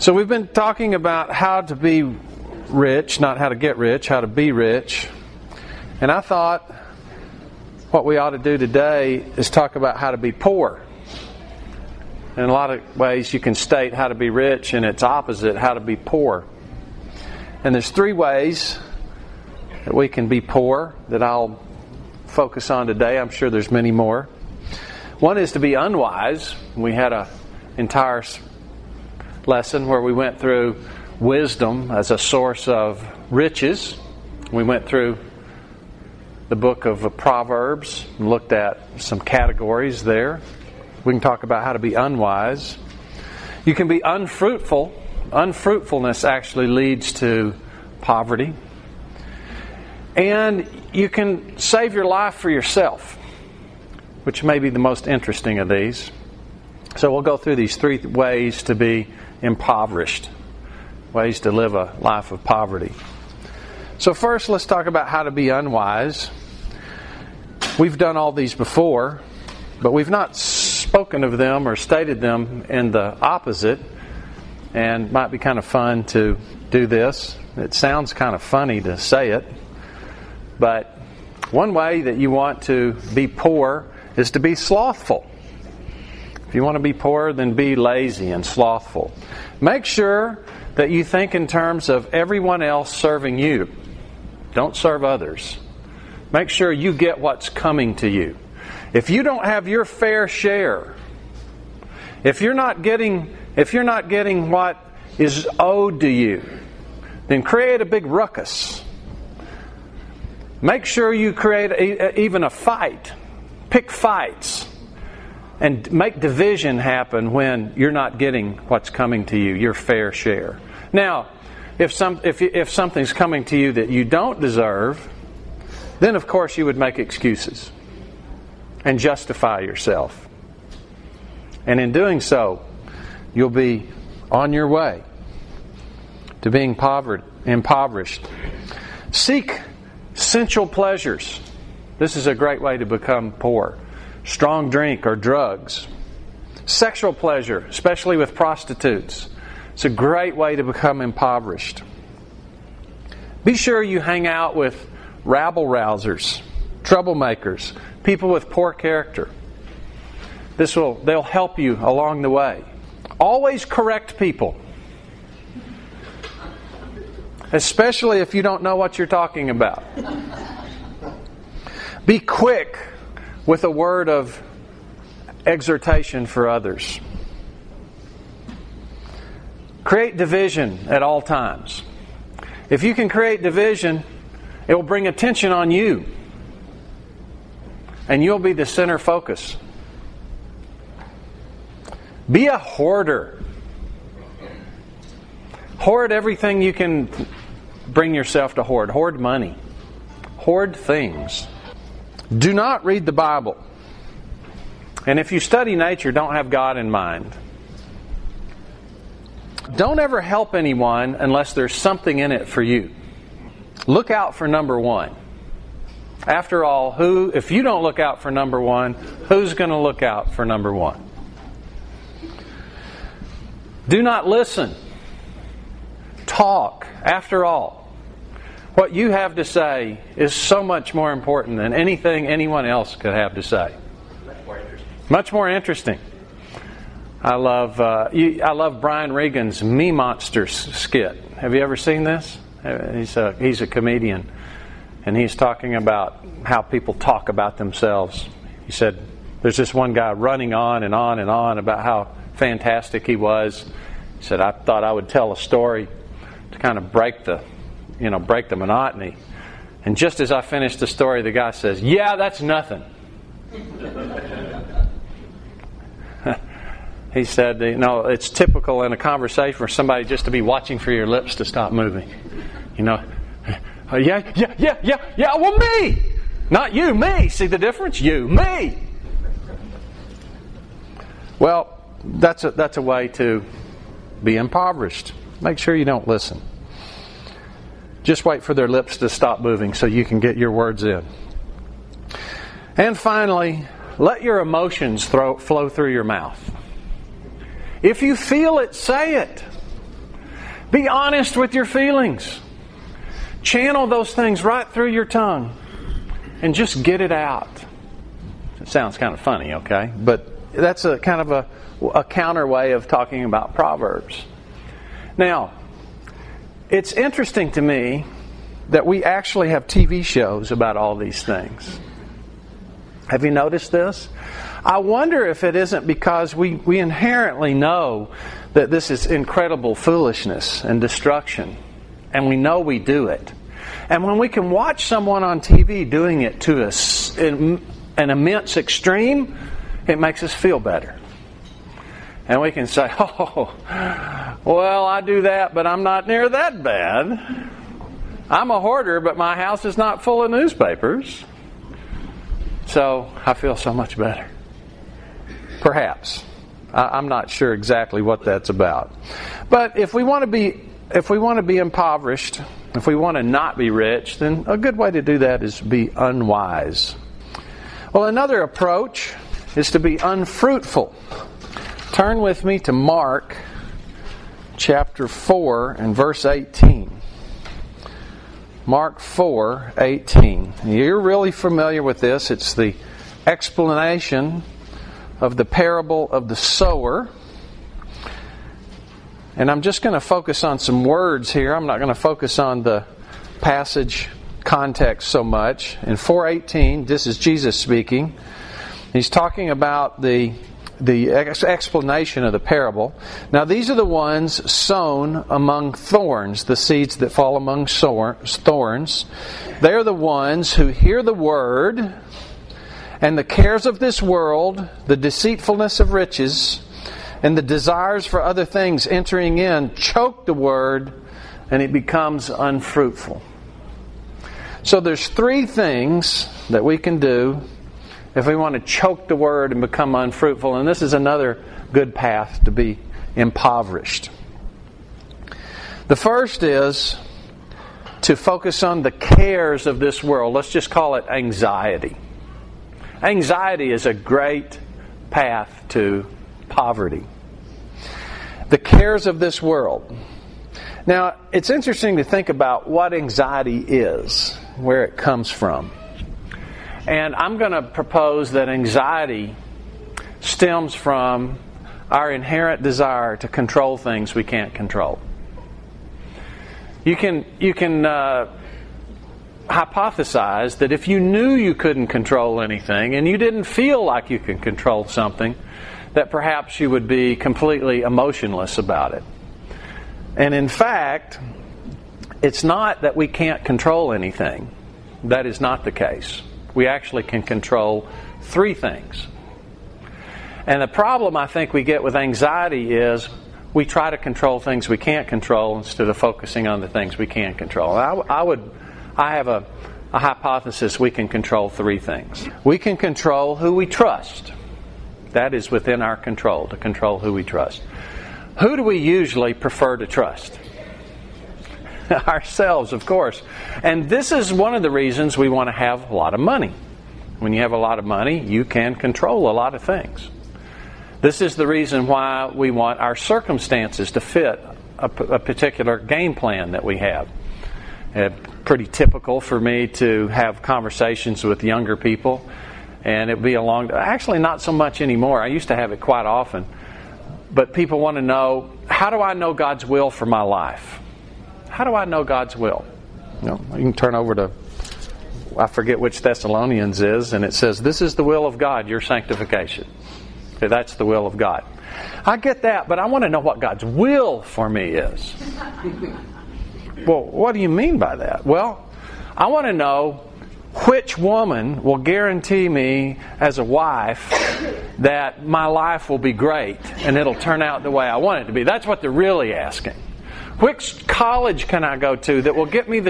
So, we've been talking about how to be rich, not how to get rich, how to be rich. And I thought what we ought to do today is talk about how to be poor. In a lot of ways, you can state how to be rich and its opposite, how to be poor. And there's three ways that we can be poor that I'll focus on today. I'm sure there's many more. One is to be unwise. We had an entire lesson where we went through wisdom as a source of riches. We went through the book of Proverbs and looked at some categories there. We can talk about how to be unwise. You can be unfruitful. Unfruitfulness actually leads to poverty. And you can save your life for yourself, which may be the most interesting of these. So we'll go through these three ways to be impoverished, ways to live a life of poverty. So, first, let's talk about how to be unwise. We've done all these before, but we've not spoken of them or stated them in the opposite, and might be kind of fun to do this. It sounds kind of funny to say it, but one way that you want to be poor is to be slothful. If you want to be poor, then be lazy and slothful. Make sure that you think in terms of everyone else serving you. Don't serve others. Make sure you get what's coming to you. If you don't have your fair share, if you're not getting if you're not getting what is owed to you, then create a big ruckus. Make sure you create a, even a fight. Pick fights and make division happen when you're not getting what's coming to you, your fair share. Now, if, some, if, if something's coming to you that you don't deserve, then of course you would make excuses and justify yourself. And in doing so, you'll be on your way to being impoverished. Seek sensual pleasures. This is a great way to become poor strong drink or drugs, sexual pleasure, especially with prostitutes. It's a great way to become impoverished. Be sure you hang out with rabble rousers, troublemakers, people with poor character. This will they'll help you along the way. Always correct people. Especially if you don't know what you're talking about. Be quick with a word of exhortation for others. Create division at all times. If you can create division, it will bring attention on you. And you'll be the center focus. Be a hoarder. Hoard everything you can bring yourself to hoard. Hoard money. Hoard things. Do not read the Bible. And if you study nature, don't have God in mind. Don't ever help anyone unless there's something in it for you. Look out for number one. After all, who if you don't look out for number one, who's going to look out for number one? Do not listen. Talk. After all, what you have to say is so much more important than anything anyone else could have to say. Much more interesting. Much more interesting. I love uh, you, I love Brian Regan's Me Monsters skit. Have you ever seen this? Uh, he's a he's a comedian, and he's talking about how people talk about themselves. He said, "There's this one guy running on and on and on about how fantastic he was." He said, "I thought I would tell a story to kind of break the you know, break the monotony. And just as I finished the story, the guy says, Yeah, that's nothing. he said, You know, it's typical in a conversation for somebody just to be watching for your lips to stop moving. You know, yeah, yeah, yeah, yeah, yeah, well, me! Not you, me. See the difference? You, me. Well, that's a, that's a way to be impoverished. Make sure you don't listen. Just wait for their lips to stop moving so you can get your words in. And finally, let your emotions throw, flow through your mouth. If you feel it, say it. Be honest with your feelings. Channel those things right through your tongue and just get it out. It sounds kind of funny, okay? But that's a kind of a, a counter way of talking about Proverbs. Now, it's interesting to me that we actually have TV shows about all these things. Have you noticed this? I wonder if it isn't because we, we inherently know that this is incredible foolishness and destruction, and we know we do it. And when we can watch someone on TV doing it to us in an immense extreme, it makes us feel better. And we can say, oh, well, I do that, but I'm not near that bad. I'm a hoarder, but my house is not full of newspapers. So I feel so much better. Perhaps. I'm not sure exactly what that's about. But if we want to be if we want to be impoverished, if we want to not be rich, then a good way to do that is be unwise. Well, another approach is to be unfruitful. Turn with me to Mark chapter 4 and verse 18. Mark 4 18. You're really familiar with this. It's the explanation of the parable of the sower. And I'm just going to focus on some words here. I'm not going to focus on the passage context so much. In 418, this is Jesus speaking. He's talking about the the explanation of the parable. Now, these are the ones sown among thorns, the seeds that fall among thorns. They are the ones who hear the word, and the cares of this world, the deceitfulness of riches, and the desires for other things entering in choke the word, and it becomes unfruitful. So, there's three things that we can do if we want to choke the word and become unfruitful. And this is another good path to be impoverished. The first is to focus on the cares of this world. Let's just call it anxiety. Anxiety is a great path to poverty. The cares of this world. Now, it's interesting to think about what anxiety is, where it comes from. And I'm going to propose that anxiety stems from our inherent desire to control things we can't control. You can, you can uh, hypothesize that if you knew you couldn't control anything and you didn't feel like you could control something, that perhaps you would be completely emotionless about it. And in fact, it's not that we can't control anything. That is not the case we actually can control three things. And the problem I think we get with anxiety is we try to control things we can't control instead of focusing on the things we can control. I, I would, I have a, a hypothesis we can control three things. We can control who we trust. That is within our control to control who we trust. Who do we usually prefer to trust? ourselves, of course. And this is one of the reasons we want to have a lot of money. When you have a lot of money, you can control a lot of things. This is the reason why we want our circumstances to fit a, a particular game plan that we have. It's pretty typical for me to have conversations with younger people, and it would be a long. Actually, not so much anymore. I used to have it quite often, but people want to know how do I know God's will for my life? How do I know God's will? You, know, you can turn over to, I forget which Thessalonians is, and it says, This is the will of God, your sanctification. Okay, that's the will of God. I get that, but I want to know what God's will for me is. well, what do you mean by that? Well, I want to know which woman will guarantee me as a wife that my life will be great and it'll turn out the way I want it to be. That's what they're really asking. Which college can I go to that will get me the